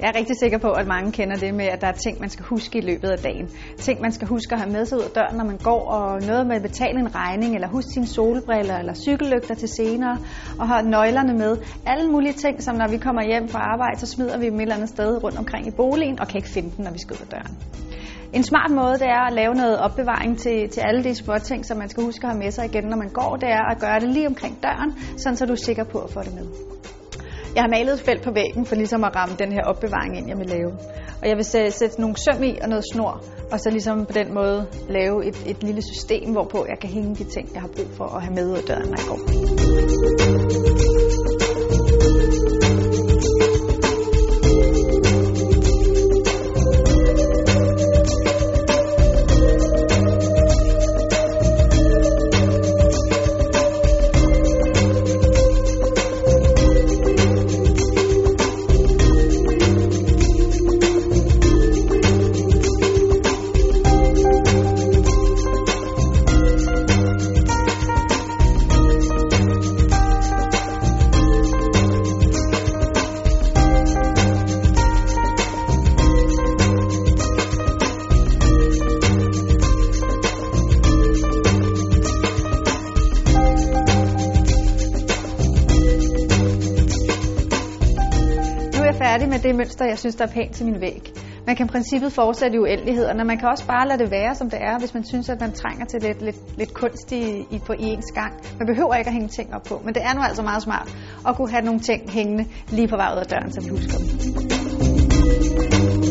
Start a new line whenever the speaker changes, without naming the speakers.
Jeg er rigtig sikker på, at mange kender det med, at der er ting, man skal huske i løbet af dagen. Ting, man skal huske at have med sig ud af døren, når man går, og noget med at betale en regning, eller huske sine solbriller, eller cykellygter til senere, og have nøglerne med. Alle mulige ting, som når vi kommer hjem fra arbejde, så smider vi dem et eller andet sted rundt omkring i boligen, og kan ikke finde dem, når vi skal ud af døren. En smart måde, det er at lave noget opbevaring til, til alle de små ting, som man skal huske at have med sig igen, når man går. Det er at gøre det lige omkring døren, sådan så du er sikker på at få det med. Jeg har malet et felt på væggen for ligesom at ramme den her opbevaring ind, jeg vil lave. Og jeg vil sætte nogle søm i og noget snor, og så ligesom på den måde lave et, et lille system, hvorpå jeg kan hænge de ting, jeg har brug for at have med ud af døren, når jeg går. Færdig med det mønster, jeg synes, der er pænt til min væg. Man kan i princippet fortsætte i uendelighederne. Man kan også bare lade det være, som det er, hvis man synes, at man trænger til lidt, lidt, lidt kunst i, i, på, i ens gang. Man behøver ikke at hænge ting op på, men det er nu altså meget smart at kunne have nogle ting hængende lige på vej ud af døren, så vi husker dem.